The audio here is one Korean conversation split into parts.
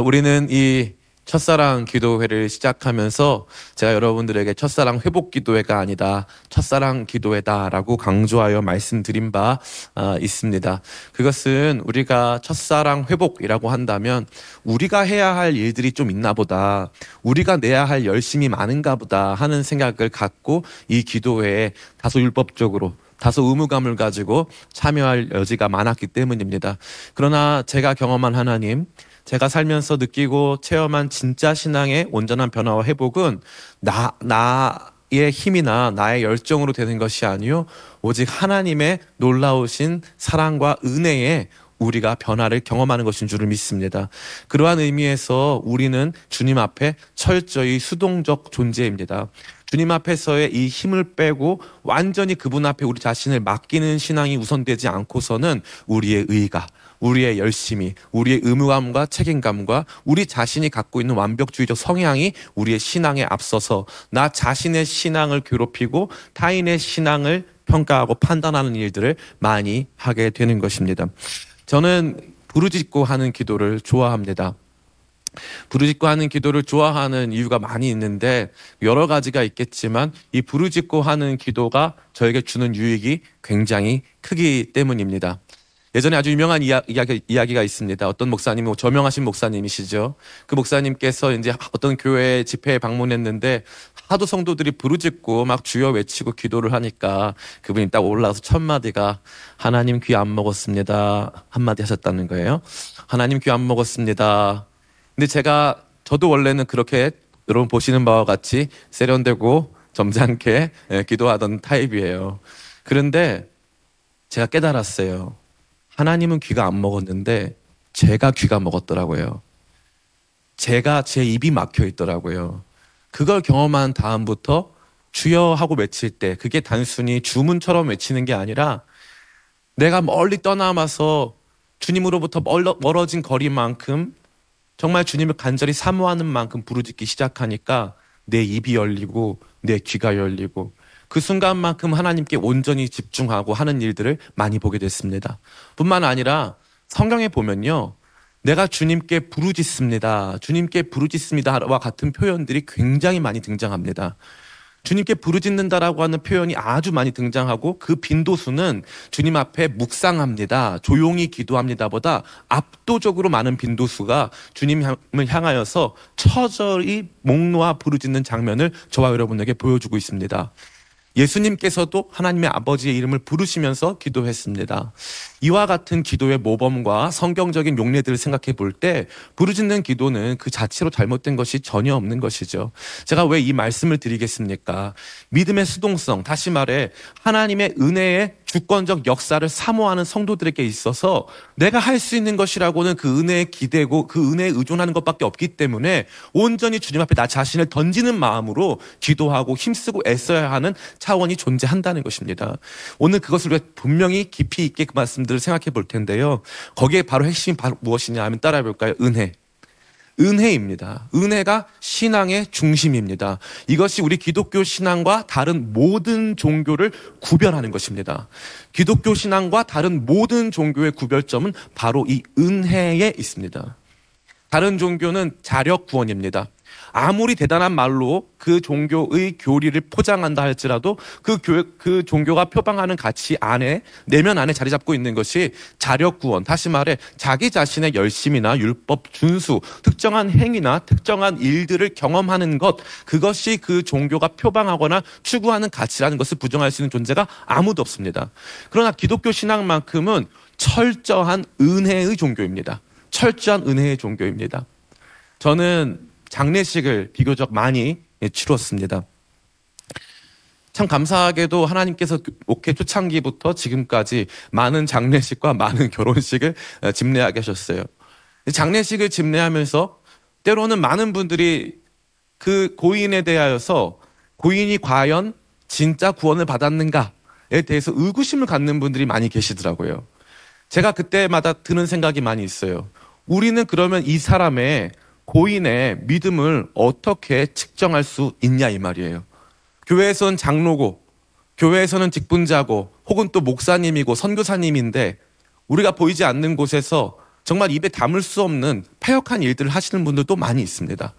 우리는 이 첫사랑 기도회를 시작하면서 제가 여러분들에게 첫사랑 회복 기도회가 아니다 첫사랑 기도회다라고 강조하여 말씀드린 바 아, 있습니다. 그것은 우리가 첫사랑 회복이라고 한다면 우리가 해야 할 일들이 좀 있나 보다 우리가 내야 할 열심이 많은가 보다 하는 생각을 갖고 이 기도회에 다소 율법적으로 다소 의무감을 가지고 참여할 여지가 많았기 때문입니다. 그러나 제가 경험한 하나님, 제가 살면서 느끼고 체험한 진짜 신앙의 온전한 변화와 회복은 나, 나의 힘이나 나의 열정으로 되는 것이 아니요. 오직 하나님의 놀라우신 사랑과 은혜에 우리가 변화를 경험하는 것인 줄을 믿습니다. 그러한 의미에서 우리는 주님 앞에 철저히 수동적 존재입니다. 주님 앞에서의 이 힘을 빼고 완전히 그분 앞에 우리 자신을 맡기는 신앙이 우선되지 않고서는 우리의 의가 우리의 열심이, 우리의 의무감과 책임감과 우리 자신이 갖고 있는 완벽주의적 성향이 우리의 신앙에 앞서서 나 자신의 신앙을 괴롭히고 타인의 신앙을 평가하고 판단하는 일들을 많이 하게 되는 것입니다. 저는 부르짖고 하는 기도를 좋아합니다. 부르짖고 하는 기도를 좋아하는 이유가 많이 있는데 여러 가지가 있겠지만 이 부르짖고 하는 기도가 저에게 주는 유익이 굉장히 크기 때문입니다. 예전에 아주 유명한 이야, 이야기, 이야기 가 있습니다. 어떤 목사님이 저명하신 목사님이시죠. 그 목사님께서 이제 어떤 교회 집회에 방문했는데 하도 성도들이 부르짖고 막 주여 외치고 기도를 하니까 그분이 딱 올라와서 첫 마디가 하나님 귀 안 먹었습니다. 한마디 하셨다는 거예요. 하나님 귀 안 먹었습니다. 근데 제가 저도 원래는 그렇게 여러분 보시는 바와 같이 세련되고 점잖게 예, 기도하던 타입이에요. 그런데 제가 깨달았어요. 하나님은 귀가 안 먹었는데 제가 귀가 먹었더라고요. 제가 제 입이 막혀 있더라고요. 그걸 경험한 다음부터 주여 하고 외칠 때 그게 단순히 주문처럼 외치는 게 아니라 내가 멀리 떠나와서 주님으로부터 멀어진 거리만큼 정말 주님을 간절히 사모하는 만큼 부르짖기 시작하니까 내 입이 열리고 내 귀가 열리고 그 순간만큼 하나님께 온전히 집중하고 하는 일들을 많이 보게 됐습니다. 뿐만 아니라 성경에 보면요. 내가 주님께 부르짖습니다. 주님께 부르짖습니다와 같은 표현들이 굉장히 많이 등장합니다. 주님께 부르짖는다라고 하는 표현이 아주 많이 등장하고 그 빈도수는 주님 앞에 묵상합니다. 조용히 기도합니다보다 압도적으로 많은 빈도수가 주님을 향하여서 처절히 목 놓아 부르짖는 장면을 저와 여러분에게 보여주고 있습니다. 예수님께서도 하나님의 아버지의 이름을 부르시면서 기도했습니다. 이와 같은 기도의 모범과 성경적인 용례들을 생각해 볼 때 부르짖는 기도는 그 자체로 잘못된 것이 전혀 없는 것이죠. 제가 왜 이 말씀을 드리겠습니까? 믿음의 수동성, 다시 말해 하나님의 은혜의 주권적 역사를 사모하는 성도들에게 있어서 내가 할 수 있는 것이라고는 그 은혜에 기대고 그 은혜에 의존하는 것밖에 없기 때문에 온전히 주님 앞에 나 자신을 던지는 마음으로 기도하고 힘쓰고 애써야 하는 차원이 존재한다는 것입니다. 오늘 그것을 분명히 깊이 있게 그 말씀들을 생각해 볼 텐데요. 거기에 바로 핵심이 바로 무엇이냐 하면 따라해 볼까요? 은혜. 은혜입니다. 은혜가 신앙의 중심입니다. 이것이 우리 기독교 신앙과 다른 모든 종교를 구별하는 것입니다. 기독교 신앙과 다른 모든 종교의 구별점은 바로 이 은혜에 있습니다. 다른 종교는 자력 구원입니다. 아무리 대단한 말로 그 종교의 교리를 포장한다 할지라도 그 교, 그 종교가 표방하는 가치 안에 내면 안에 자리 잡고 있는 것이 자력 구원. 다시 말해 자기 자신의 열심이나 율법 준수, 특정한 행위나 특정한 일들을 경험하는 것 그것이 그 종교가 표방하거나 추구하는 가치라는 것을 부정할 수 있는 존재가 아무도 없습니다. 그러나 기독교 신앙만큼은 철저한 은혜의 종교입니다. 철저한 은혜의 종교입니다. 저는 장례식을 비교적 많이 치렀습니다. 참 감사하게도 하나님께서 목회 초창기부터 지금까지 많은 장례식과 많은 결혼식을 집례하게 하셨어요. 장례식을 집례하면서 때로는 많은 분들이 그 고인에 대하여서 고인이 과연 진짜 구원을 받았는가에 대해서 의구심을 갖는 분들이 많이 계시더라고요. 제가 그때마다 드는 생각이 많이 있어요. 우리는 그러면 이 사람의 고인의 믿음을 어떻게 측정할 수 있냐 이 말이에요. 교회에서는 장로고, 교회에서는 직분자고, 혹은 또 목사님이고 선교사님인데 우리가 보이지 않는 곳에서 정말 입에 담을 수 없는 패역한 일들을 하시는 분들도 많이 있습니다.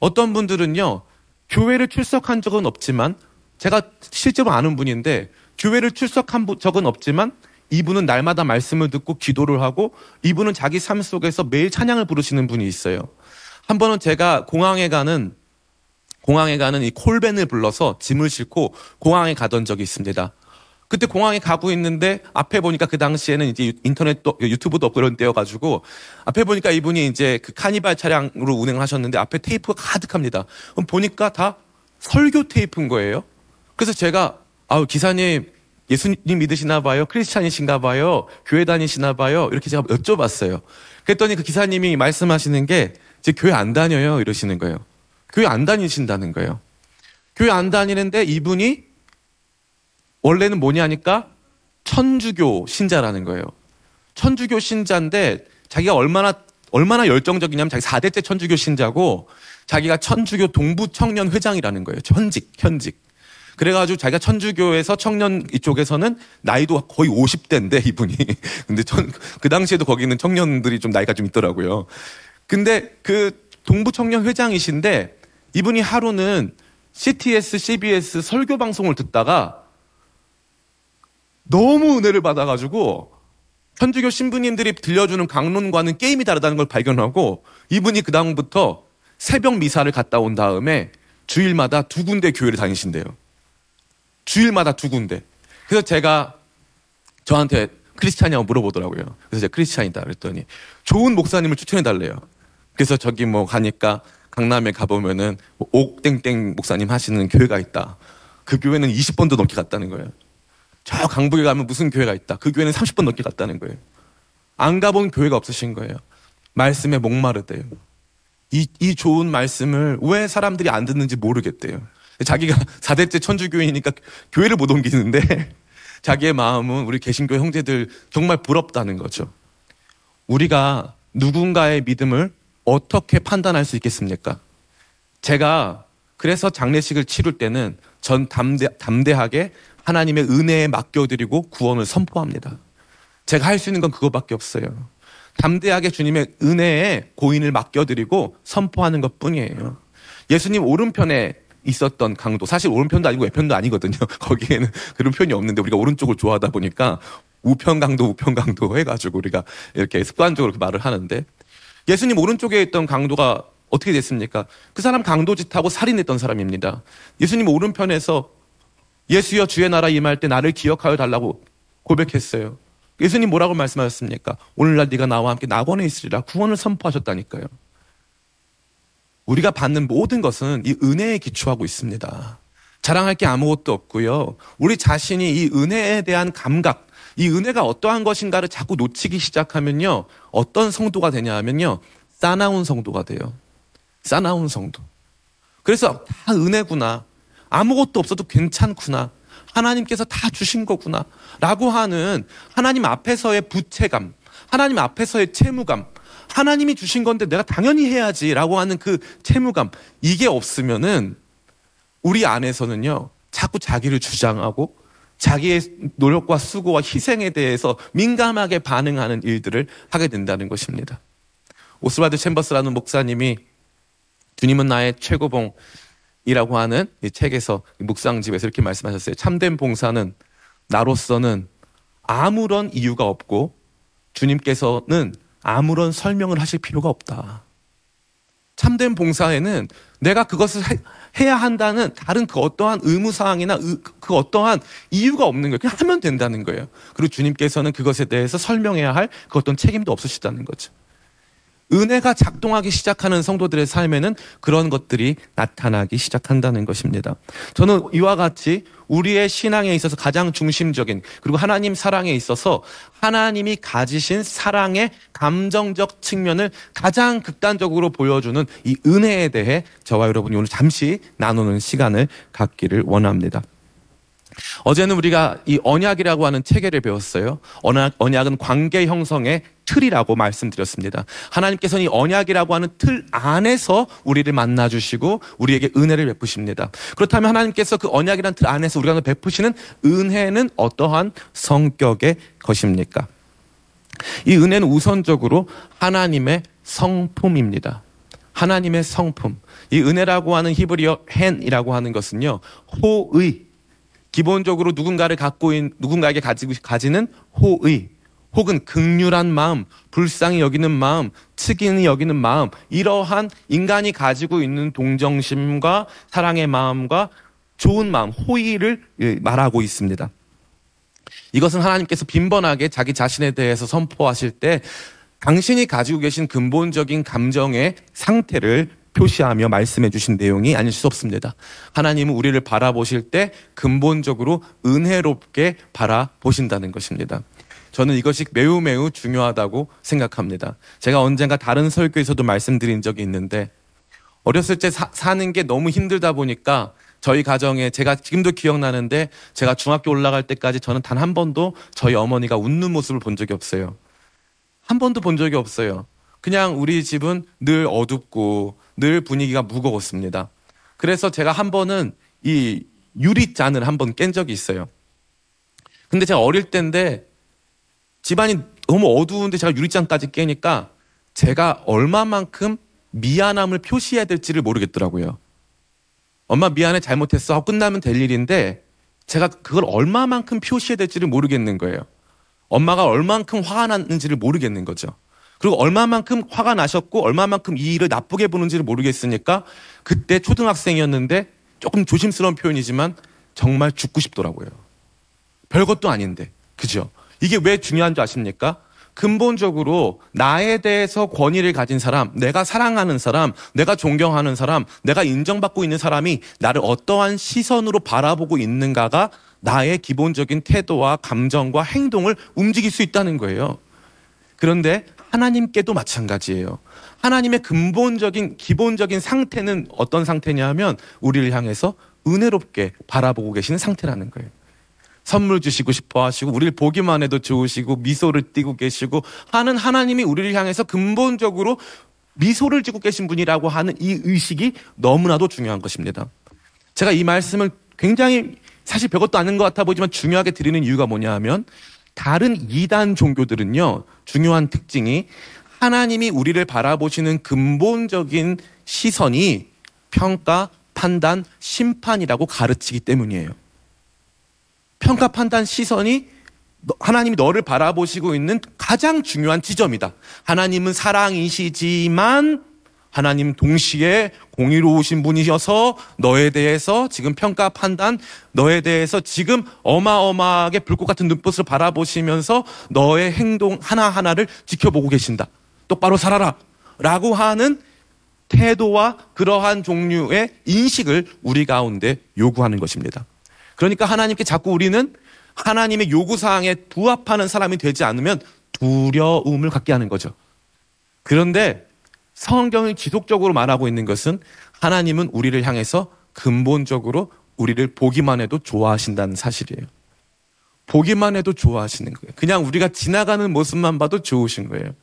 어떤 분들은요, 교회를 출석한 적은 없지만, 제가 실제로 아는 분인데, 교회를 출석한 부- 적은 없지만, 이분은 날마다 말씀을 듣고 기도를 하고, 이분은 자기 삶 속에서 매일 찬양을 부르시는 분이 있어요. 한 번은 제가 공항에 가는, 공항에 가는 이 콜벤을 불러서 짐을 싣고 공항에 가던 적이 있습니다. 그때 공항에 가고 있는데 앞에 보니까 그 당시에는 이제 인터넷도 유튜브도 없고 그런 때여가지고 앞에 보니까 이분이 이제 그 카니발 차량으로 운행을 하셨는데 앞에 테이프가 가득합니다. 그럼 보니까 다 설교 테이프인 거예요. 그래서 제가 아우 기사님 예수님 믿으시나 봐요. 크리스찬이신가 봐요. 교회 다니시나 봐요. 이렇게 제가 여쭤봤어요. 그랬더니 그 기사님이 말씀하시는 게 이제 교회 안 다녀요 이러시는 거예요. 교회 안 다니신다는 거예요. 교회 안 다니는데 이분이 원래는 뭐냐 하니까 천주교 신자라는 거예요. 천주교 신자인데 자기가 얼마나 얼마나 열정적이냐면 자기 4대째 천주교 신자고 자기가 천주교 동부 청년 회장이라는 거예요. 현직, 현직. 그래가지고 자기가 천주교에서 청년 이쪽에서는 나이도 거의 50대인데 이분이. 근데 천, 그 당시에도 거기 있는 청년들이 좀 나이가 좀 있더라고요. 근데 그 동부 청년 회장이신데 이분이 하루는 CTS, CBS 설교 방송을 듣다가 너무 은혜를 받아가지고 현주교 신부님들이 들려주는 강론과는 게임이 다르다는 걸 발견하고 이분이 그 다음부터 새벽 미사를 갔다 온 다음에 주일마다 두 군데 교회를 다니신대요. 주일마다 두 군데. 그래서 제가 저한테 크리스찬이냐고 물어보더라고요. 그래서 제가 크리스찬이다 그랬더니 좋은 목사님을 추천해 달래요. 그래서 저기 뭐 가니까 강남에 가보면은 뭐 옥땡땡 목사님 하시는 교회가 있다. 그 교회는 20번도 넘게 갔다는 거예요. 저 강북에 가면 무슨 교회가 있다. 그 교회는 30번 넘게 갔다는 거예요. 안 가본 교회가 없으신 거예요. 말씀에 목마르대요. 이, 이 좋은 말씀을 왜 사람들이 안 듣는지 모르겠대요. 자기가 4대째 천주교인이니까 교회를 못 옮기는데 자기의 마음은 우리 개신교 형제들 정말 부럽다는 거죠. 우리가 누군가의 믿음을 어떻게 판단할 수 있겠습니까? 제가 그래서 장례식을 치룰 때는 전 담대, 담대하게 하나님의 은혜에 맡겨드리고 구원을 선포합니다. 제가 할 수 있는 건 그거밖에 없어요. 담대하게 주님의 은혜에 고인을 맡겨드리고 선포하는 것 뿐이에요. 예수님 오른편에 있었던 강도, 사실 오른편도 아니고 왼편도 아니거든요. 거기에는 그런 표현이 없는데 우리가 오른쪽을 좋아하다 보니까 우편 강도, 우편 강도 해가지고 우리가 이렇게 습관적으로 그 말을 하는데 예수님 오른쪽에 있던 강도가 어떻게 됐습니까? 그 사람 강도짓하고 살인했던 사람입니다. 예수님 오른편에서 예수여 주의 나라 임할 때 나를 기억하여 달라고 고백했어요. 예수님 뭐라고 말씀하셨습니까? 오늘날 네가 나와 함께 낙원에 있으리라 구원을 선포하셨다니까요. 우리가 받는 모든 것은 이 은혜에 기초하고 있습니다. 자랑할 게 아무것도 없고요. 우리 자신이 이 은혜에 대한 감각, 이 은혜가 어떠한 것인가를 자꾸 놓치기 시작하면요. 어떤 성도가 되냐 하면요. 싸나운 성도가 돼요. 싸나운 성도. 그래서 다 은혜구나. 아무것도 없어도 괜찮구나. 하나님께서 다 주신 거구나. 라고 하는 하나님 앞에서의 부채감, 하나님 앞에서의 채무감, 하나님이 주신 건데 내가 당연히 해야지 라고 하는 그 채무감, 이게 없으면은 우리 안에서는요, 자꾸 자기를 주장하고 자기의 노력과 수고와 희생에 대해서 민감하게 반응하는 일들을 하게 된다는 것입니다. 오스발드 챔버스라는 목사님이 주님은 나의 최고봉이라고 하는 이 책에서 이 묵상집에서 이렇게 말씀하셨어요. 참된 봉사는 나로서는 아무런 이유가 없고 주님께서는 아무런 설명을 하실 필요가 없다. 참된 봉사에는 내가 그것을 해, 야 한다는 다른 그 어떠한 의무사항이나 의, 그 어떠한 이유가 없는 거예요. 그냥 하면 된다는 거예요. 그리고 주님께서는 그것에 대해서 설명해야 할 그 어떤 책임도 없으시다는 거죠. 은혜가 작동하기 시작하는 성도들의 삶에는 그런 것들이 나타나기 시작한다는 것입니다. 저는 이와 같이 우리의 신앙에 있어서 가장 중심적인 그리고 하나님 사랑에 있어서 하나님이 가지신 사랑의 감정적 측면을 가장 극단적으로 보여주는 이 은혜에 대해 저와 여러분이 오늘 잠시 나누는 시간을 갖기를 원합니다. 어제는 우리가 이 언약이라고 하는 체계를 배웠어요. 언약, 언약은 관계 형성의 틀이라고 말씀드렸습니다. 하나님께서는 이 언약이라고 하는 틀 안에서 우리를 만나주시고 우리에게 은혜를 베푸십니다. 그렇다면 하나님께서 그 언약이라는 틀 안에서 우리가 베푸시는 은혜는 어떠한 성격의 것입니까? 이 은혜는 우선적으로 하나님의 성품입니다. 하나님의 성품. 이 은혜라고 하는 히브리어 헨이라고 하는 것은요, 호의. 기본적으로 누군가를 갖고 있는, 누군가에게 가지고, 가지는 호의. 혹은 극률한 마음, 불쌍히 여기는 마음, 특이히 여기는 마음, 이러한 인간이 가지고 있는 동정심과 사랑의 마음과 좋은 마음, 호의를 예, 말하고 있습니다. 이것은 하나님께서 빈번하게 자기 자신에 대해서 선포하실 때 당신이 가지고 계신 근본적인 감정의 상태를 표시하며 말씀해 주신 내용이 아닐 수 없습니다. 하나님은 우리를 바라보실 때 근본적으로 은혜롭게 바라보신다는 것입니다. 저는 이것이 매우 매우 중요하다고 생각합니다. 제가 언젠가 다른 설교에서도 말씀드린 적이 있는데 어렸을 때 사, 사는 게 너무 힘들다 보니까 저희 가정에 제가 지금도 기억나는데 제가 중학교 올라갈 때까지 저는 단 한 번도 저희 어머니가 웃는 모습을 본 적이 없어요. 한 번도 본 적이 없어요. 그냥 우리 집은 늘 어둡고 늘 분위기가 무거웠습니다. 그래서 제가 한 번은 이 유리잔을 한 번 깬 적이 있어요. 근데 제가 어릴 때인데 집안이 너무 어두운데 제가 유리잔까지 깨니까 제가 얼마만큼 미안함을 표시해야 될지를 모르겠더라고요. 엄마 미안해 잘못했어 하고 끝나면 될 일인데 제가 그걸 얼마만큼 표시해야 될지를 모르겠는 거예요. 엄마가 얼만큼 화가 났는지를 모르겠는 거죠. 그리고 얼마만큼 화가 나셨고 얼마만큼 이 일을 나쁘게 보는지를 모르겠으니까 그때 초등학생이었는데 조금 조심스러운 표현이지만 정말 죽고 싶더라고요. 별것도 아닌데. 그죠? 이게 왜 중요한 줄 아십니까? 근본적으로 나에 대해서 권위를 가진 사람, 내가 사랑하는 사람, 내가 존경하는 사람, 내가 인정받고 있는 사람이 나를 어떠한 시선으로 바라보고 있는가가 나의 기본적인 태도와 감정과 행동을 움직일 수 있다는 거예요. 그런데 하나님께도 마찬가지예요. 하나님의 근본적인 기본적인 상태는 어떤 상태냐면 우리를 향해서 은혜롭게 바라보고 계시는 상태라는 거예요. 선물 주시고 싶어 하시고 우리를 보기만 해도 좋으시고 미소를 띠고 계시고 하는 하나님이 우리를 향해서 근본적으로 미소를 짓고 계신 분이라고 하는 이 의식이 너무나도 중요한 것입니다. 제가 이 말씀을 굉장히 사실 별것도 아닌 것 같아 보이지만 중요하게 드리는 이유가 뭐냐 하면 다른 이단 종교들은요, 중요한 특징이 하나님이 우리를 바라보시는 근본적인 시선이 평가, 판단, 심판이라고 가르치기 때문이에요. 평가, 판단, 시선이 하나님이 너를 바라보시고 있는 가장 중요한 지점이다. 하나님은 사랑이시지만 하나님 동시에 공의로우신 분이셔서 너에 대해서 지금 평가 판단, 너에 대해서 지금 어마어마하게 불꽃 같은 눈빛을 바라보시면서 너의 행동 하나하나를 지켜보고 계신다. 똑바로 살아라. 라고 하는 태도와 그러한 종류의 인식을 우리 가운데 요구하는 것입니다. 그러니까 하나님께 자꾸 우리는 하나님의 요구사항에 부합하는 사람이 되지 않으면 두려움을 갖게 하는 거죠. 그런데 성경이 지속적으로 말하고 있는 것은 하나님은 우리를 향해서 근본적으로 우리를 보기만 해도 좋아하신다는 사실이에요. 보기만 해도 좋아하시는 거예요. 그냥 우리가 지나가는 모습만 봐도 좋으신 거예요.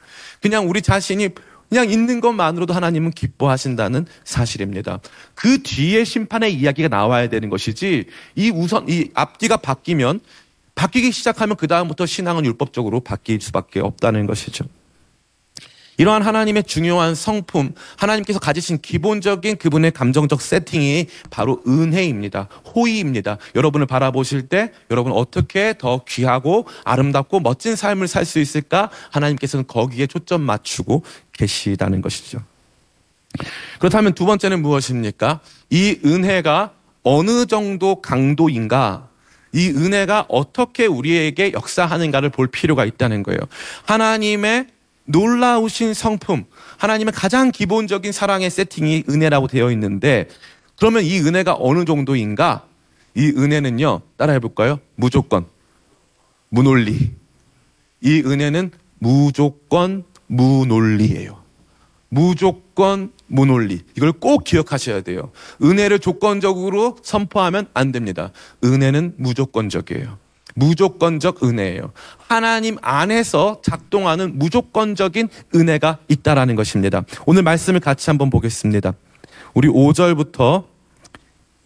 그냥 우리 자신이 그냥 있는 것만으로도 하나님은 기뻐하신다는 사실입니다. 그 뒤에 심판의 이야기가 나와야 되는 것이지 이 우선 이 앞뒤가 바뀌면 바뀌기 시작하면 그 다음부터 신앙은 율법적으로 바뀔 수밖에 없다는 것이죠. 이러한 하나님의 중요한 성품, 하나님께서 가지신 기본적인 그분의 감정적 세팅이 바로 은혜입니다. 호의입니다. 여러분을 바라보실 때 여러분 어떻게 더 귀하고 아름답고 멋진 삶을 살 수 있을까? 하나님께서는 거기에 초점 맞추고 계시다는 것이죠. 그렇다면 두 번째는 무엇입니까? 이 은혜가 어느 정도 강도인가? 이 은혜가 어떻게 우리에게 역사하는가를 볼 필요가 있다는 거예요. 하나님의 놀라우신 성품, 하나님의 가장 기본적인 사랑의 세팅이 은혜라고 되어 있는데, 그러면 이 은혜가 어느 정도인가? 이 은혜는요, 따라 해 볼까요? 무조건, 무논리. 이 은혜는 무조건 무논리예요. 무조건 무논리. 이걸 꼭 기억하셔야 돼요. 은혜를 조건적으로 선포하면 안 됩니다. 은혜는 무조건적이에요. 무조건적 은혜예요. 하나님 안에서 작동하는 무조건적인 은혜가 있다라는 것입니다. 오늘 말씀을 같이 한번 보겠습니다. 우리 5절부터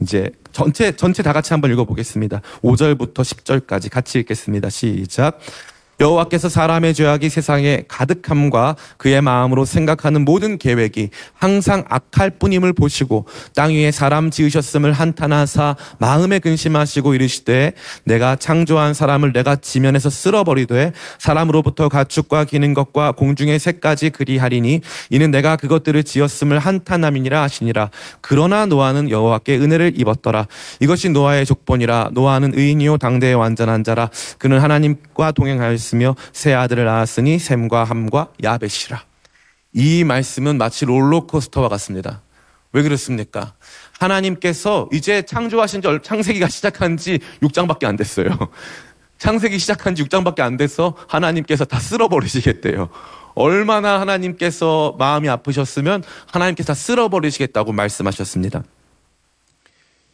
이제 전체 전체 다 같이 한번 읽어 보겠습니다. 5절부터 10절까지 같이 읽겠습니다. 시작. 여호와께서 사람의 죄악이 세상에 가득함과 그의 마음으로 생각하는 모든 계획이 항상 악할 뿐임을 보시고 땅 위에 사람 지으셨음을 한탄하사 마음에 근심하시고 이르시되 내가 창조한 사람을 내가 지면에서 쓸어버리되 사람으로부터 가축과 기는 것과 공중의 새까지 그리하리니 이는 내가 그것들을 지었음을 한탄함이니라 하시니라. 그러나 노아는 여호와께 은혜를 입었더라. 이것이 노아의 족본이라. 노아는 의인이요 당대의 완전한 자라. 그는 하나님과 동행하였 으며 세 아들을 낳았으니 셈과 함과 야벳이라. 이 말씀은 마치 롤러코스터와 같습니다. 왜 그렇습니까? 하나님께서 이제 창조하신 지 얼- 창세기가 시작한 지 6장밖에 안 됐어요. 창세기 시작한 지 6장밖에 안 돼서 하나님께서 다 쓸어버리시겠대요. 얼마나 하나님께서 마음이 아프셨으면 하나님께서 다 쓸어버리시겠다고 말씀하셨습니다.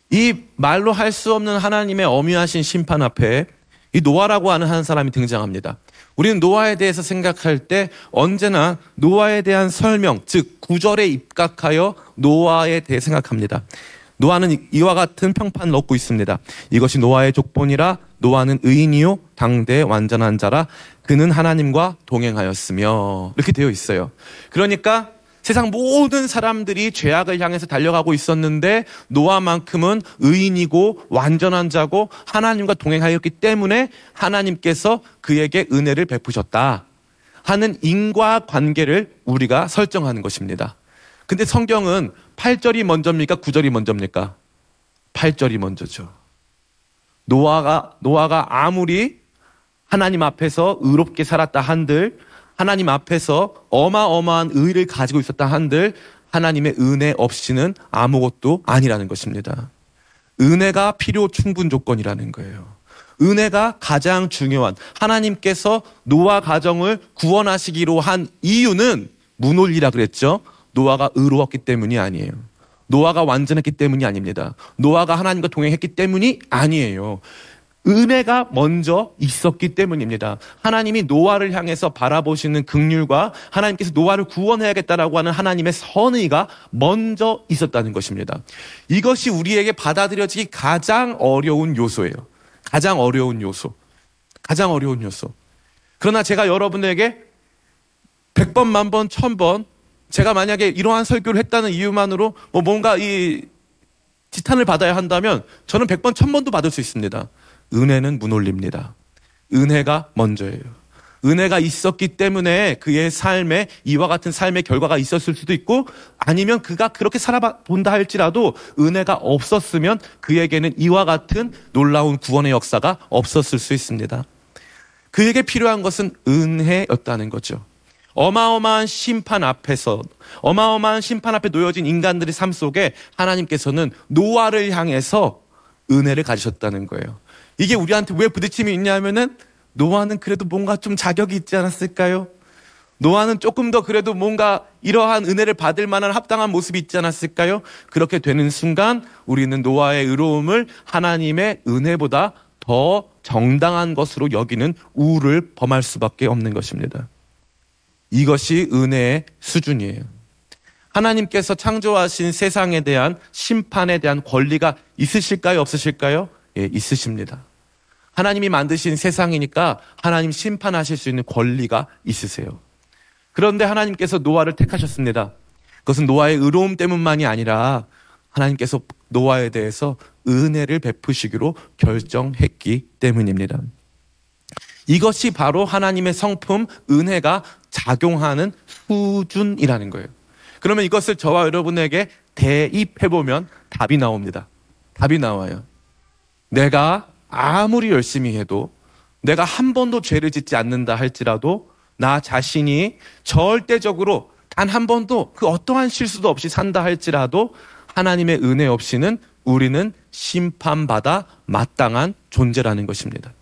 이 말로 할 수 없는 하나님의 엄유하신 심판 앞에 이 노아라고 하는 한 사람이 등장합니다. 우리는 노아에 대해서 생각할 때 언제나 노아에 대한 설명, 즉 구절에 입각하여 노아에 대해 생각합니다. 노아는 이와 같은 평판을 얻고 있습니다. 이것이 노아의 족본이라 노아는 의인이요 당대의 완전한 자라 그는 하나님과 동행하였으며 이렇게 되어 있어요. 그러니까 세상 모든 사람들이 죄악을 향해서 달려가고 있었는데 노아만큼은 의인이고 완전한 자고 하나님과 동행하였기 때문에 하나님께서 그에게 은혜를 베푸셨다 하는 인과 관계를 우리가 설정하는 것입니다. 근데 성경은 8절이 먼저입니까? 9절이 먼저입니까? 8절이 먼저죠. 노아가 노아가 아무리 하나님 앞에서 의롭게 살았다 한들 하나님 앞에서 어마어마한 의를 가지고 있었다 한들 하나님의 은혜 없이는 아무것도 아니라는 것입니다. 은혜가 필요 충분 조건이라는 거예요. 은혜가 가장 중요한 하나님께서 노아 가정을 구원하시기로 한 이유는 무논리라 그랬죠. 노아가 의로웠기 때문이 아니에요. 노아가 완전했기 때문이 아닙니다. 노아가 하나님과 동행했기 때문이 아니에요. 은혜가 먼저 있었기 때문입니다. 하나님이 노아를 향해서 바라보시는 극률과 하나님께서 노아를 구원해야겠다라고 하는 하나님의 선의가 먼저 있었다는 것입니다. 이것이 우리에게 받아들여지기 가장 어려운 요소예요. 가장 어려운 요소. 가장 어려운 요소. 그러나 제가 여러분에게 100번, 만번, 1000번 제가 만약에 이러한 설교를 했다는 이유만으로 뭐 뭔가 이 지탄을 받아야 한다면 저는 100번, 1000번도 받을 수 있습니다. 은혜는 무논리입니다. 은혜가 먼저예요. 은혜가 있었기 때문에 그의 삶에 이와 같은 삶의 결과가 있었을 수도 있고 아니면 그가 그렇게 살아본다 할지라도 은혜가 없었으면 그에게는 이와 같은 놀라운 구원의 역사가 없었을 수 있습니다. 그에게 필요한 것은 은혜였다는 거죠. 어마어마한 심판 앞에서 어마어마한 심판 앞에 놓여진 인간들의 삶 속에 하나님께서는 노아를 향해서 은혜를 가지셨다는 거예요. 이게 우리한테 왜 부딪힘이 있냐면은 노아는 그래도 뭔가 좀 자격이 있지 않았을까요? 노아는 조금 더 그래도 뭔가 이러한 은혜를 받을 만한 합당한 모습이 있지 않았을까요? 그렇게 되는 순간 우리는 노아의 의로움을 하나님의 은혜보다 더 정당한 것으로 여기는 우를 범할 수밖에 없는 것입니다. 이것이 은혜의 수준이에요. 하나님께서 창조하신 세상에 대한 심판에 대한 권리가 있으실까요? 없으실까요? 예, 있으십니다. 하나님이 만드신 세상이니까 하나님 심판하실 수 있는 권리가 있으세요. 그런데 하나님께서 노아를 택하셨습니다. 그것은 노아의 의로움 때문만이 아니라 하나님께서 노아에 대해서 은혜를 베푸시기로 결정했기 때문입니다. 이것이 바로 하나님의 성품 은혜가 작용하는 수준이라는 거예요. 그러면 이것을 저와 여러분에게 대입해 보면 답이 나옵니다. 답이 나와요. 내가 아무리 열심히 해도 내가 한 번도 죄를 짓지 않는다 할지라도 나 자신이 절대적으로 단 한 번도 그 어떠한 실수도 없이 산다 할지라도 하나님의 은혜 없이는 우리는 심판받아 마땅한 존재라는 것입니다.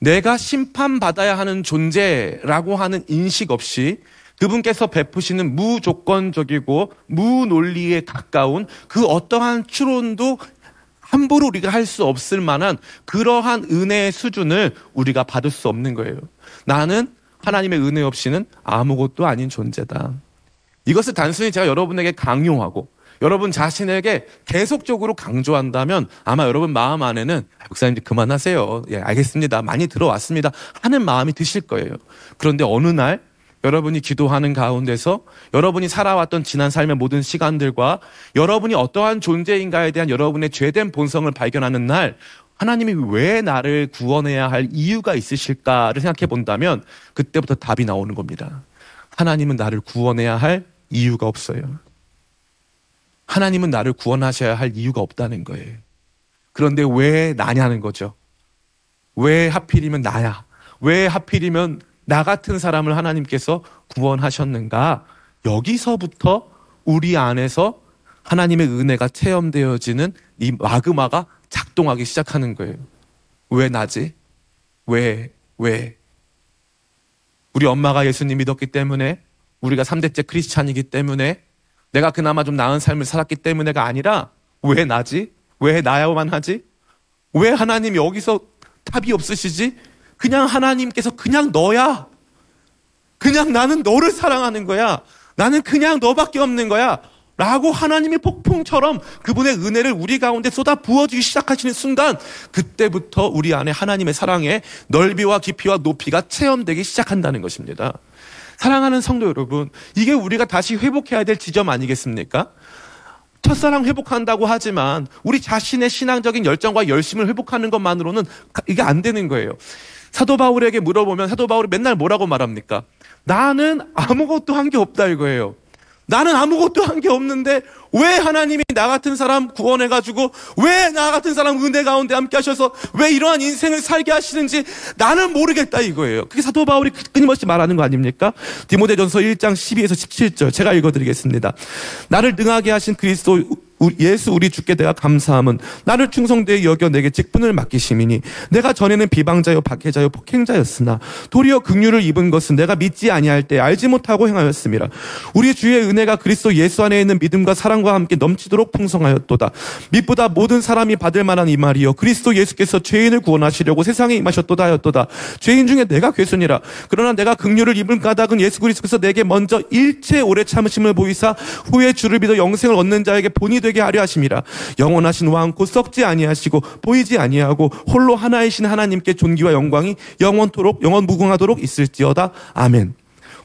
내가 심판받아야 하는 존재라고 하는 인식 없이 그분께서 베푸시는 무조건적이고 무논리에 가까운 그 어떠한 추론도 함부로 우리가 할 수 없을 만한 그러한 은혜의 수준을 우리가 받을 수 없는 거예요. 나는 하나님의 은혜 없이는 아무것도 아닌 존재다. 이것을 단순히 제가 여러분에게 강요하고 여러분 자신에게 계속적으로 강조한다면 아마 여러분 마음 안에는 목사님 그만하세요. 예, 알겠습니다. 많이 들어왔습니다. 하는 마음이 드실 거예요. 그런데 어느 날 여러분이 기도하는 가운데서 여러분이 살아왔던 지난 삶의 모든 시간들과 여러분이 어떠한 존재인가에 대한 여러분의 죄된 본성을 발견하는 날 하나님이 왜 나를 구원해야 할 이유가 있으실까를 생각해 본다면 그때부터 답이 나오는 겁니다. 하나님은 나를 구원해야 할 이유가 없어요. 하나님은 나를 구원하셔야 할 이유가 없다는 거예요. 그런데 왜 나냐는 거죠. 왜 하필이면 나야? 왜 하필이면 나 같은 사람을 하나님께서 구원하셨는가? 여기서부터 우리 안에서 하나님의 은혜가 체험되어지는 이 마그마가 작동하기 시작하는 거예요. 왜 나지? 왜, 왜? 우리 엄마가 예수님 믿었기 때문에, 우리가 3대째 크리스찬이기 때문에, 내가 그나마 좀 나은 삶을 살았기 때문에가 아니라, 왜 나지? 왜 나야만 하지? 왜 하나님 여기서 답이 없으시지? 그냥 하나님께서 그냥 너야. 그냥 나는 너를 사랑하는 거야. 나는 그냥 너밖에 없는 거야. 라고 하나님이 폭풍처럼 그분의 은혜를 우리 가운데 쏟아 부어주기 시작하시는 순간 그때부터 우리 안에 하나님의 사랑의 넓이와 깊이와 높이가 체험되기 시작한다는 것입니다. 사랑하는 성도 여러분, 이게 우리가 다시 회복해야 될 지점 아니겠습니까? 첫사랑 회복한다고 하지만 우리 자신의 신앙적인 열정과 열심을 회복하는 것만으로는 이게 안 되는 거예요. 사도 바울에게 물어보면 사도 바울이 맨날 뭐라고 말합니까? 나는 아무것도 한 게 없다 이거예요. 나는 아무것도 한 게 없는데 왜 하나님이 나 같은 사람 구원해가지고 왜 나 같은 사람 은혜 가운데 함께 하셔서 왜 이러한 인생을 살게 하시는지 나는 모르겠다 이거예요. 그게 사도 바울이 끊임없이 말하는 거 아닙니까? 디모데전서 1장 12에서 17절 제가 읽어드리겠습니다. 나를 능하게 하신 그리스도 예수 우리 주께 내가 감사함은 나를 충성되이 여겨 내게 직분을 맡기심이니 내가 전에는 비방자요 박해자요 폭행자였으나 도리어 긍휼을 입은 것은 내가 믿지 아니할 때 알지 못하고 행하였습니다. 우리 주의 은혜가 그리스도 예수 안에 있는 믿음과 사랑 과 함께 넘치도록 풍성하였도다. 믿보다 모든 사람이 받을 만한 이 말이요 그리스도 예수께서 죄인을 구원하시려고 세상에 임하셨도다 하였도다. 죄인 중에 내가 괴순이라. 그러나 내가 긍휼을 입은 까닭은 예수 그리스도께서 내게 먼저 일체 오래 참으심을 보이사 후에 주를 믿어 영생을 얻는 자에게 본이 되게 하려 하심이라 영원하신 왕 곧 썩지 아니하시고 보이지 아니하고 홀로 하나이신 하나님께 존귀와 영광이 영원토록 영원 무궁하도록 있을지어다 아멘.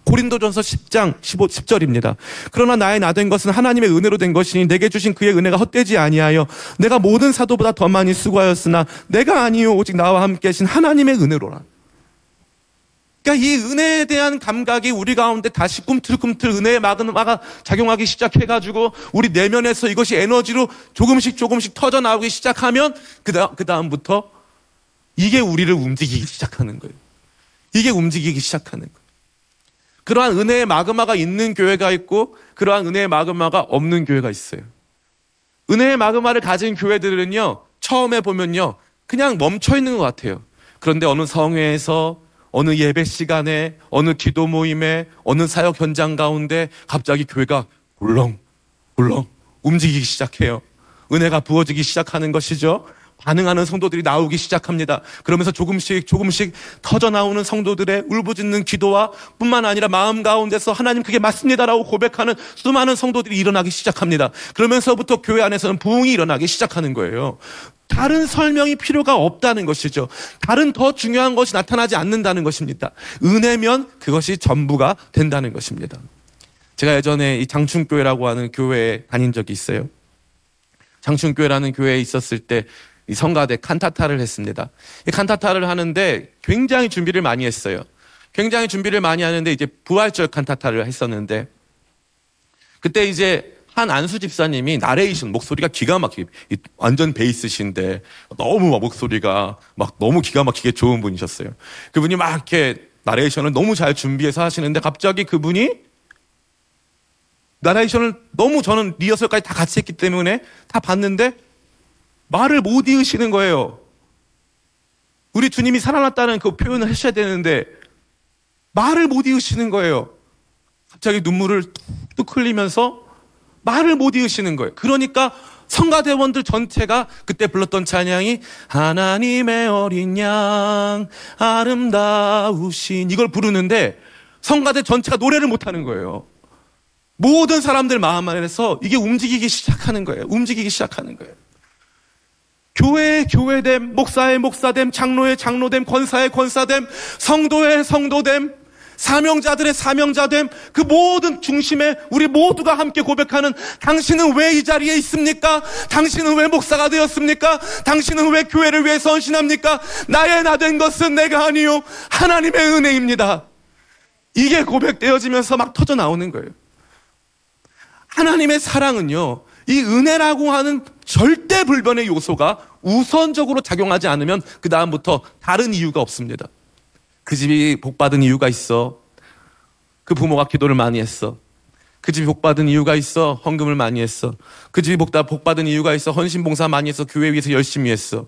고린도전서 10장 15, 10절입니다. 그러나 나의 나 된 것은 하나님의 은혜로 된 것이니 내게 주신 그의 은혜가 헛되지 아니하여 내가 모든 사도보다 더 많이 수고하였으나 내가 아니요 오직 나와 함께 하신 하나님의 은혜로라. 그러니까 이 은혜에 대한 감각이 우리 가운데 다시 꿈틀꿈틀 은혜의 마그마가 작용하기 시작해가지고 우리 내면에서 이것이 에너지로 조금씩 조금씩 터져 나오기 시작하면 그 다음 그다음부터 이게 우리를 움직이기 시작하는 거예요. 이게 움직이기 시작하는 거예요. 그러한 은혜의 마그마가 있는 교회가 있고 그러한 은혜의 마그마가 없는 교회가 있어요. 은혜의 마그마를 가진 교회들은요 처음에 보면요 그냥 멈춰 있는 것 같아요. 그런데 어느 성회에서 어느 예배 시간에, 어느 기도 모임에, 어느 사역 현장 가운데 갑자기 교회가 굴렁, 굴렁 움직이기 시작해요. 은혜가 부어지기 시작하는 것이죠. 반응하는 성도들이 나오기 시작합니다. 그러면서 조금씩 조금씩 터져 나오는 성도들의 울부짖는 기도와 뿐만 아니라 마음 가운데서 하나님 그게 맞습니다라고 고백하는 수많은 성도들이 일어나기 시작합니다. 그러면서부터 교회 안에서는 부흥이 일어나기 시작하는 거예요. 다른 설명이 필요가 없다는 것이죠. 다른 더 중요한 것이 나타나지 않는다는 것입니다. 은혜면 그것이 전부가 된다는 것입니다. 제가 예전에 이 장충교회라고 하는 교회에 다닌 적이 있어요. 장충교회라는 교회에 있었을 때 이 성가대 칸타타를 했습니다. 이 칸타타를 하는데 굉장히 준비를 많이 했어요. 굉장히 준비를 많이 하는데 이제 부활절 칸타타를 했었는데 그때 이제 한 안수 집사님이 나레이션 목소리가 기가 막히게 완전 베이스신데 너무 막 목소리가 막 너무 기가 막히게 좋은 분이셨어요. 그분이 막 이렇게 나레이션을 너무 잘 준비해서 하시는데 갑자기 그분이 나레이션을 너무 저는 리허설까지 다 같이 했기 때문에 다 봤는데 말을 못 이으시는 거예요. 우리 주님이 살아났다는 그 표현을 하셔야 되는데 말을 못 이으시는 거예요. 갑자기 눈물을 뚝뚝 흘리면서 말을 못 이으시는 거예요. 그러니까 성가대원들 전체가 그때 불렀던 찬양이 하나님의 어린 양 아름다우신 이걸 부르는데 성가대 전체가 노래를 못 하는 거예요. 모든 사람들 마음 안에서 이게 움직이기 시작하는 거예요. 움직이기 시작하는 거예요. 교회의 교회됨, 목사의 목사됨, 장로의 장로됨, 권사의 권사됨, 성도의 성도됨, 사명자들의 사명자됨, 그 모든 중심에 우리 모두가 함께 고백하는 당신은 왜 이 자리에 있습니까? 당신은 왜 목사가 되었습니까? 당신은 왜 교회를 위해 선신합니까? 나의 나 된 것은 내가 아니요. 하나님의 은혜입니다. 이게 고백되어지면서 막 터져 나오는 거예요. 하나님의 사랑은요, 이 은혜라고 하는 절대 불변의 요소가 우선적으로 작용하지 않으면 그 다음부터 다른 이유가 없습니다. 그 집이 복받은 이유가 있어. 그 부모가 기도를 많이 했어. 그 집이 복받은 이유가 있어. 헌금을 많이 했어. 그 집이 복받은 이유가 있어. 헌신봉사 많이 했어. 교회 위해서 열심히 했어.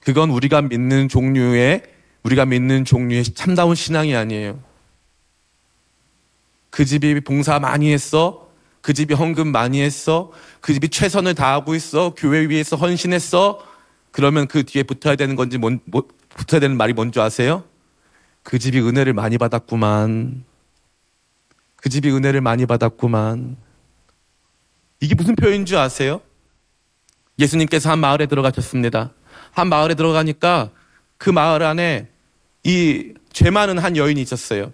그건 우리가 믿는 종류의 우리가 믿는 종류의 참다운 신앙이 아니에요. 그 집이 봉사 많이 했어. 그 집이 헌금 많이 했어. 그 집이 최선을 다하고 있어. 교회 위해서 헌신했어. 그러면 그 뒤에 붙어야 되는 건지 뭔, 뭐, 붙어야 되는 말이 뭔지 아세요? 그 집이 은혜를 많이 받았구만. 그 집이 은혜를 많이 받았구만. 이게 무슨 표현인 줄 아세요? 예수님께서 한 마을에 들어가셨습니다. 한 마을에 들어가니까 그 마을 안에 이 죄 많은 한 여인이 있었어요.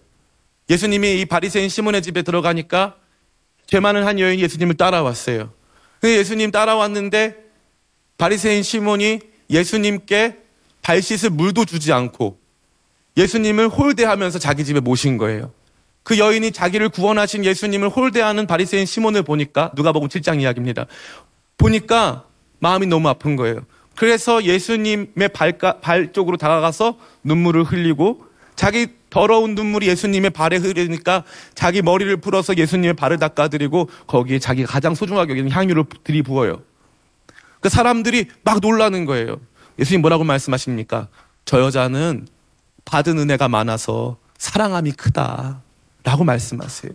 예수님이 이 바리새인 시몬의 집에 들어가니까 죄 많은 한 여인이 예수님을 따라왔어요. 근데 예수님 따라왔는데 바리새인 시몬이 예수님께 발 씻을 물도 주지 않고 예수님을 홀대하면서 자기 집에 모신 거예요. 그 여인이 자기를 구원하신 예수님을 홀대하는 바리새인 시몬을 보니까 누가복음 7장 이야기입니다. 보니까 마음이 너무 아픈 거예요. 그래서 예수님의 발가, 발 쪽으로 다가가서 눈물을 흘리고 자기 더러운 눈물이 예수님의 발에 흐르니까 자기 머리를 풀어서 예수님의 발을 닦아드리고 거기에 자기가 가장 소중하게 여기는 향유를 들이부어요. 그 사람들이 막 놀라는 거예요. 예수님 뭐라고 말씀하십니까? 저 여자는 받은 은혜가 많아서 사랑함이 크다. 라고 말씀하세요.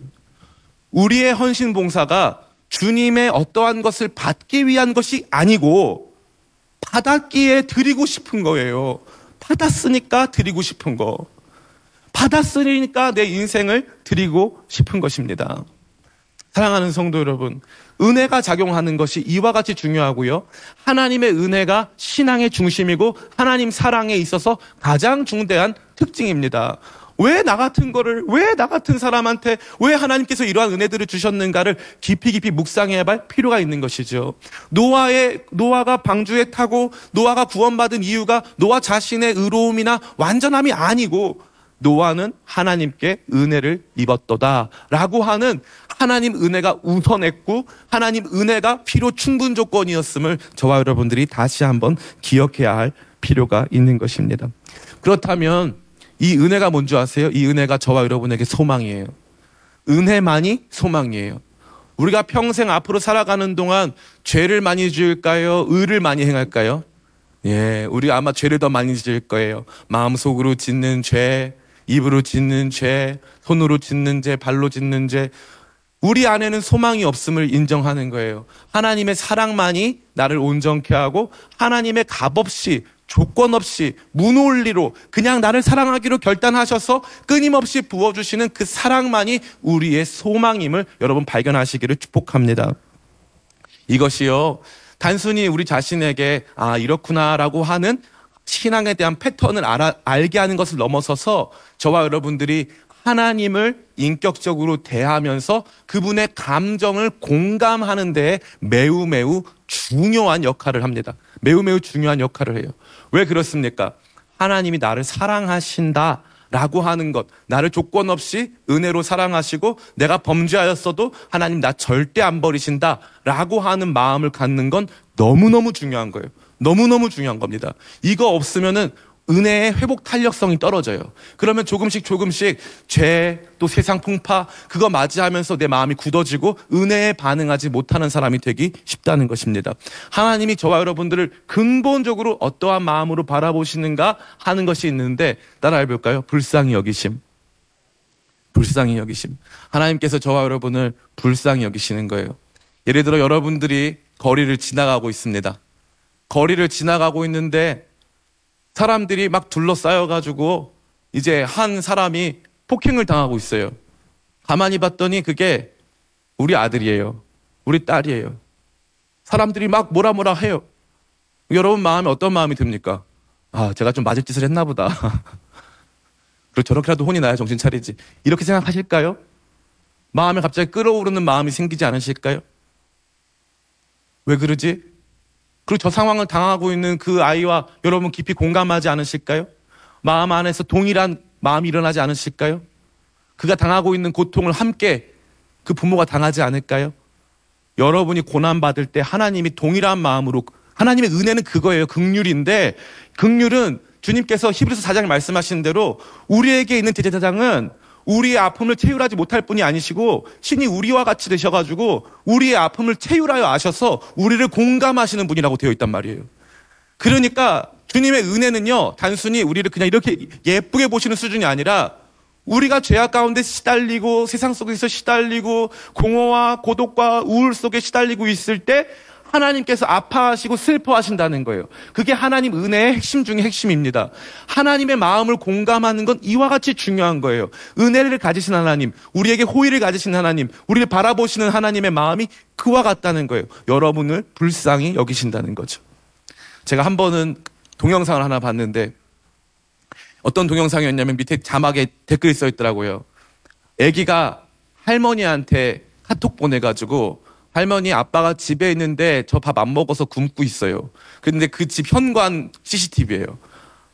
우리의 헌신 봉사가 주님의 어떠한 것을 받기 위한 것이 아니고 받았기에 드리고 싶은 거예요. 받았으니까 드리고 싶은 거. 받았으니까 내 인생을 드리고 싶은 것입니다. 사랑하는 성도 여러분, 은혜가 작용하는 것이 이와 같이 중요하고요. 하나님의 은혜가 신앙의 중심이고 하나님 사랑에 있어서 가장 중대한 특징입니다. 왜 나 같은 거를, 왜 나 같은 사람한테, 왜 하나님께서 이러한 은혜들을 주셨는가를 깊이 깊이 묵상해야 할 필요가 있는 것이죠. 노아의, 노아가 방주에 타고 노아가 구원받은 이유가 노아 자신의 의로움이나 완전함이 아니고 노아는 하나님께 은혜를 입었도다. 라고 하는 하나님 은혜가 우선했고 하나님 은혜가 필요 충분 조건이었음을 저와 여러분들이 다시 한번 기억해야 할 필요가 있는 것입니다. 그렇다면 이 은혜가 뭔지 아세요? 이 은혜가 저와 여러분에게 소망이에요. 은혜만이 소망이에요. 우리가 평생 앞으로 살아가는 동안 죄를 많이 지을까요? 의를 많이 행할까요? 예, 우리 아마 죄를 더 많이 지을 거예요. 마음속으로 짓는 죄, 입으로 짓는 죄, 손으로 짓는 죄, 발로 짓는 죄. 우리 안에는 소망이 없음을 인정하는 거예요. 하나님의 사랑만이 나를 온전케 하고 하나님의 값 없이 조건 없이 무논리로 그냥 나를 사랑하기로 결단하셔서 끊임없이 부어주시는 그 사랑만이 우리의 소망임을 여러분 발견하시기를 축복합니다. 이것이요, 단순히 우리 자신에게 아, 이렇구나라고 하는 신앙에 대한 패턴을 알아, 알게 하는 것을 넘어서서 저와 여러분들이 하나님을 인격적으로 대하면서 그분의 감정을 공감하는 데 매우 매우 중요한 역할을 합니다. 매우 매우 중요한 역할을 해요. 왜 그렇습니까? 하나님이 나를 사랑하신다. 라고 하는 것, 나를 조건 없이 은혜로 사랑하시고 내가 범죄하였어도 하나님 나 절대 안 버리신다. 라고 하는 마음을 갖는 건 너무너무 중요한 거예요. 너무너무 중요한 겁니다. 이거 없으면은 은혜의 회복 탄력성이 떨어져요. 그러면 조금씩 조금씩 죄, 또 세상 풍파, 그거 맞이하면서 내 마음이 굳어지고 은혜에 반응하지 못하는 사람이 되기 쉽다는 것입니다. 하나님이 저와 여러분들을 근본적으로 어떠한 마음으로 바라보시는가 하는 것이 있는데 따라 해 볼까요? 불쌍히 여기심. 불쌍히 여기심. 하나님께서 저와 여러분을 불쌍히 여기시는 거예요. 예를 들어 여러분들이 거리를 지나가고 있습니다. 거리를 지나가고 있는데 사람들이 막 둘러싸여가지고 이제 한 사람이 폭행을 당하고 있어요. 가만히 봤더니 그게 우리 아들이에요. 우리 딸이에요. 사람들이 막 뭐라 뭐라 해요. 여러분 마음에 어떤 마음이 듭니까? 아, 제가 좀 맞을 짓을 했나 보다. 그리고 저렇게라도 혼이 나야 정신 차리지. 이렇게 생각하실까요? 마음에 갑자기 끓어오르는 마음이 생기지 않으실까요? 왜 그러지? 그리고 저 상황을 당하고 있는 그 아이와 여러분 깊이 공감하지 않으실까요? 마음 안에서 동일한 마음이 일어나지 않으실까요? 그가 당하고 있는 고통을 함께 그 부모가 당하지 않을까요? 여러분이 고난받을 때 하나님이 동일한 마음으로 하나님의 은혜는 그거예요. 극률인데 극률은 주님께서 히브리서 4장에 말씀하신 대로 우리에게 있는 제사장은 우리의 아픔을 채율하지 못할 뿐이 아니시고 신이 우리와 같이 되셔가지고 우리의 아픔을 채율하여 아셔서 우리를 공감하시는 분이라고 되어 있단 말이에요. 그러니까 주님의 은혜는요 단순히 우리를 그냥 이렇게 예쁘게 보시는 수준이 아니라 우리가 죄악 가운데 시달리고 세상 속에서 시달리고 공허와 고독과 우울 속에 시달리고 있을 때 하나님께서 아파하시고 슬퍼하신다는 거예요. 그게 하나님 은혜의 핵심 중의 핵심입니다. 하나님의 마음을 공감하는 건 이와 같이 중요한 거예요. 은혜를 가지신 하나님, 우리에게 호의를 가지신 하나님, 우리를 바라보시는 하나님의 마음이 그와 같다는 거예요. 여러분을 불쌍히 여기신다는 거죠. 제가 한 번은 동영상을 하나 봤는데 어떤 동영상이었냐면 밑에 자막에 댓글이 써 있더라고요. 아기가 할머니한테 카톡 보내가지고 할머니 아빠가 집에 있는데 저 밥 안 먹어서 굶고 있어요. 근데 그 집 현관 CCTV예요.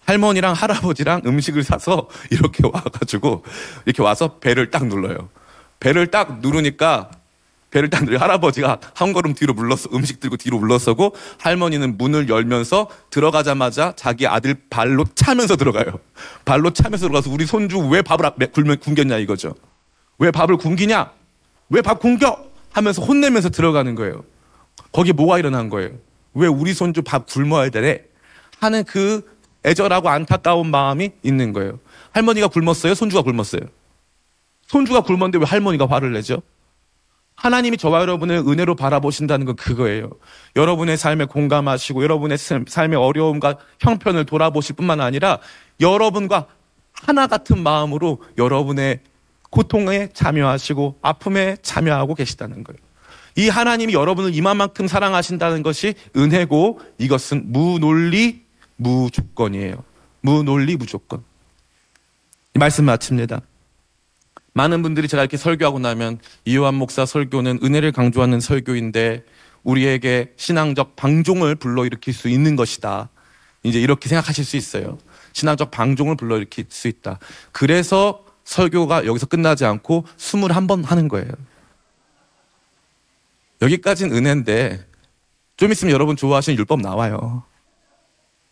할머니랑 할아버지랑 음식을 사서 이렇게 와가지고 이렇게 와서 배를 딱 눌러요. 배를 딱 누르니까 배를 딱 누르 할아버지가 한 걸음 뒤로 물러서 음식 들고 뒤로 물러서고 할머니는 문을 열면서 들어가자마자 자기 아들 발로 차면서 들어가요. 발로 차면서 들어가서 우리 손주 왜 밥을 굶겼냐 이거죠. 왜 밥을 굶기냐? 왜 밥 굶겨? 하면서 혼내면서 들어가는 거예요. 거기에 뭐가 일어난 거예요? 왜 우리 손주 밥 굶어야 되래? 하는 그 애절하고 안타까운 마음이 있는 거예요. 할머니가 굶었어요? 손주가 굶었어요? 손주가 굶었는데 왜 할머니가 화를 내죠? 하나님이 저와 여러분을 은혜로 바라보신다는 건 그거예요. 여러분의 삶에 공감하시고 여러분의 삶- 삶의 어려움과 형편을 돌아보실 뿐만 아니라 여러분과 하나 같은 마음으로 여러분의 고통에 참여하시고 아픔에 참여하고 계시다는 거예요. 이 하나님이 여러분을 이만만큼 사랑하신다는 것이 은혜고 이것은 무논리 무조건이에요. 무논리 무조건. 이 말씀 마칩니다. 많은 분들이 제가 이렇게 설교하고 나면 이요한 목사 설교는 은혜를 강조하는 설교인데 우리에게 신앙적 방종을 불러일으킬 수 있는 것이다. 이제 이렇게 생각하실 수 있어요. 신앙적 방종을 불러일으킬 수 있다. 그래서 설교가 여기서 끝나지 않고 21번 하는 거예요. 여기까지는 은혜인데 좀 있으면 여러분 좋아하시는 율법 나와요.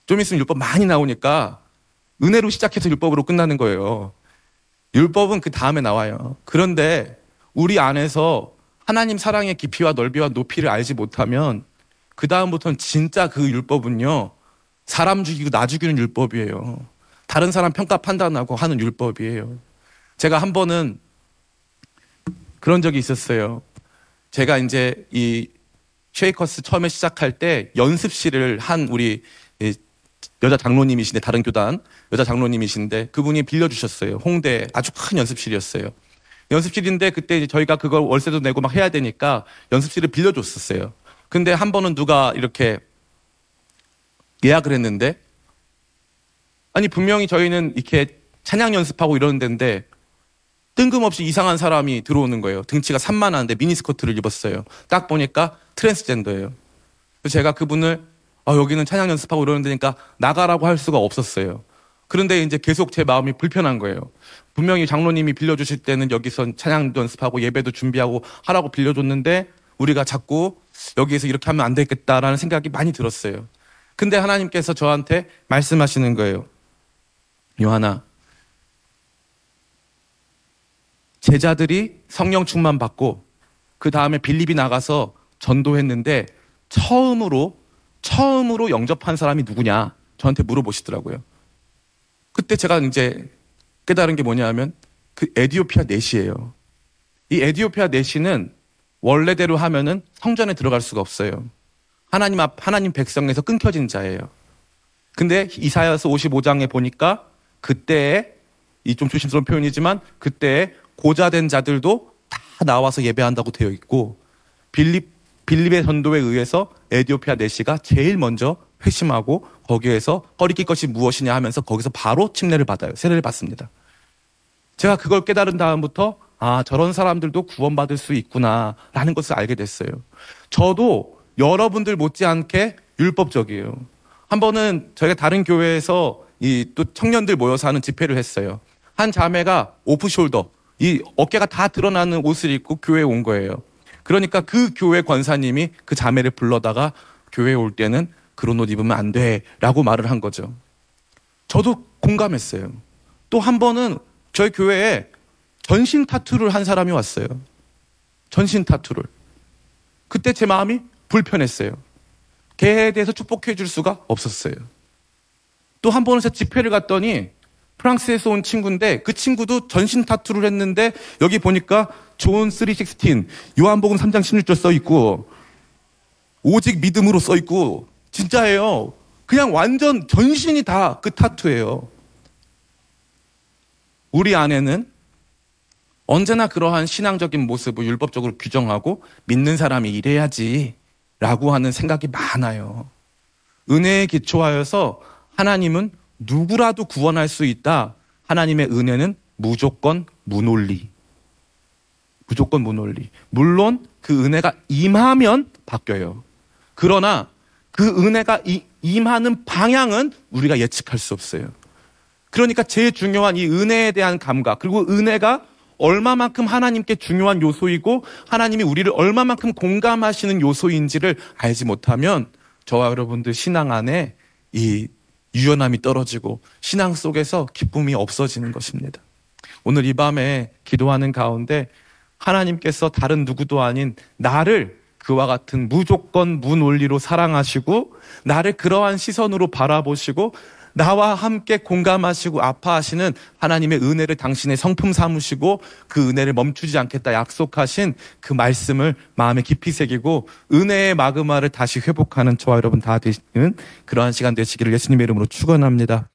좀 있으면 율법 많이 나오니까 은혜로 시작해서 율법으로 끝나는 거예요. 율법은 그 다음에 나와요. 그런데 우리 안에서 하나님 사랑의 깊이와 넓이와 높이를 알지 못하면 그 다음부터는 진짜 그 율법은요 사람 죽이고 나 죽이는 율법이에요. 다른 사람 평가 판단하고 하는 율법이에요. 제가 한 번은 그런 적이 있었어요. 제가 이제 이 쉐이커스 처음에 시작할 때 연습실을 한 우리 이 여자 장로님이신데 다른 교단 여자 장로님이신데 그분이 빌려주셨어요. 홍대 아주 큰 연습실이었어요. 연습실인데 그때 이제 저희가 그걸 월세도 내고 막 해야 되니까 연습실을 빌려줬었어요. 근데 한 번은 누가 이렇게 예약을 했는데 아니 분명히 저희는 이렇게 찬양 연습하고 이러는 데인데 뜬금없이 이상한 사람이 들어오는 거예요. 등치가 산만한데 미니스커트를 입었어요. 딱 보니까 트랜스젠더예요. 그래서 제가 그분을 아, 여기는 찬양 연습하고 이러는 데니까 나가라고 할 수가 없었어요. 그런데 이제 계속 제 마음이 불편한 거예요. 분명히 장로님이 빌려주실 때는 여기서 찬양도 연습하고 예배도 준비하고 하라고 빌려줬는데 우리가 자꾸 여기에서 이렇게 하면 안 되겠다라는 생각이 많이 들었어요. 근데 하나님께서 저한테 말씀하시는 거예요. 요하나, 제자들이 성령 충만 받고 그 다음에 빌립이 나가서 전도했는데 처음으로 처음으로 영접한 사람이 누구냐 저한테 물어보시더라고요. 그때 제가 이제 깨달은 게 뭐냐면 그 에디오피아 넷이에요. 이 에디오피아 넷이는 원래대로 하면은 성전에 들어갈 수가 없어요. 하나님 앞 하나님 백성에서 끊겨진 자예요. 근데 이사야서 55장에 보니까 그때에 이 좀 조심스러운 표현이지만 그때에 고자된 자들도 다 나와서 예배한다고 되어 있고 빌립 빌립의 전도에 의해서 에디오피아 내시가 제일 먼저 회심하고 거기에서 꺼리낄 것이 무엇이냐 하면서 거기서 바로 침례를 받아요. 세례를 받습니다. 제가 그걸 깨달은 다음부터 아 저런 사람들도 구원받을 수 있구나라는 것을 알게 됐어요. 저도 여러분들 못지않게 율법적이에요. 한 번은 저희가 다른 교회에서 이 또 청년들 모여서 하는 집회를 했어요. 한 자매가 오프숄더 이 어깨가 다 드러나는 옷을 입고 교회에 온 거예요. 그러니까 그 교회 권사님이 그 자매를 불러다가 교회에 올 때는 그런 옷 입으면 안 돼 라고 말을 한 거죠. 저도 공감했어요. 또 한 번은 저희 교회에 전신 타투를 한 사람이 왔어요. 전신 타투를. 그때 제 마음이 불편했어요. 걔에 대해서 축복해 줄 수가 없었어요. 또 한 번은 제가 집회를 갔더니 프랑스에서 온 친구인데 그 친구도 전신 타투를 했는데 여기 보니까 존 316 요한복음 3장 16절 써 있고 오직 믿음으로 써 있고 진짜예요. 그냥 완전 전신이 다 그 타투예요. 우리 안에는 언제나 그러한 신앙적인 모습을 율법적으로 규정하고 믿는 사람이 이래야지 라고 하는 생각이 많아요. 은혜에 기초하여서 하나님은 누구라도 구원할 수 있다. 하나님의 은혜는 무조건 무논리. 무조건 무논리. 물론 그 은혜가 임하면 바뀌어요. 그러나 그 은혜가 이- 임하는 방향은 우리가 예측할 수 없어요. 그러니까 제일 중요한 이 은혜에 대한 감각, 그리고 은혜가 얼마만큼 하나님께 중요한 요소이고 하나님이 우리를 얼마만큼 공감하시는 요소인지를 알지 못하면 저와 여러분들 신앙 안에 이 유연함이 떨어지고 신앙 속에서 기쁨이 없어지는 것입니다. 오늘 이 밤에 기도하는 가운데 하나님께서 다른 누구도 아닌 나를 그와 같은 무조건 무논리로 사랑하시고 나를 그러한 시선으로 바라보시고 나와 함께 공감하시고 아파하시는 하나님의 은혜를 당신의 성품 삼으시고 그 은혜를 멈추지 않겠다 약속하신 그 말씀을 마음에 깊이 새기고 은혜의 마그마를 다시 회복하는 저와 여러분 다 되시는 그러한 시간 되시기를 예수님의 이름으로 축원합니다.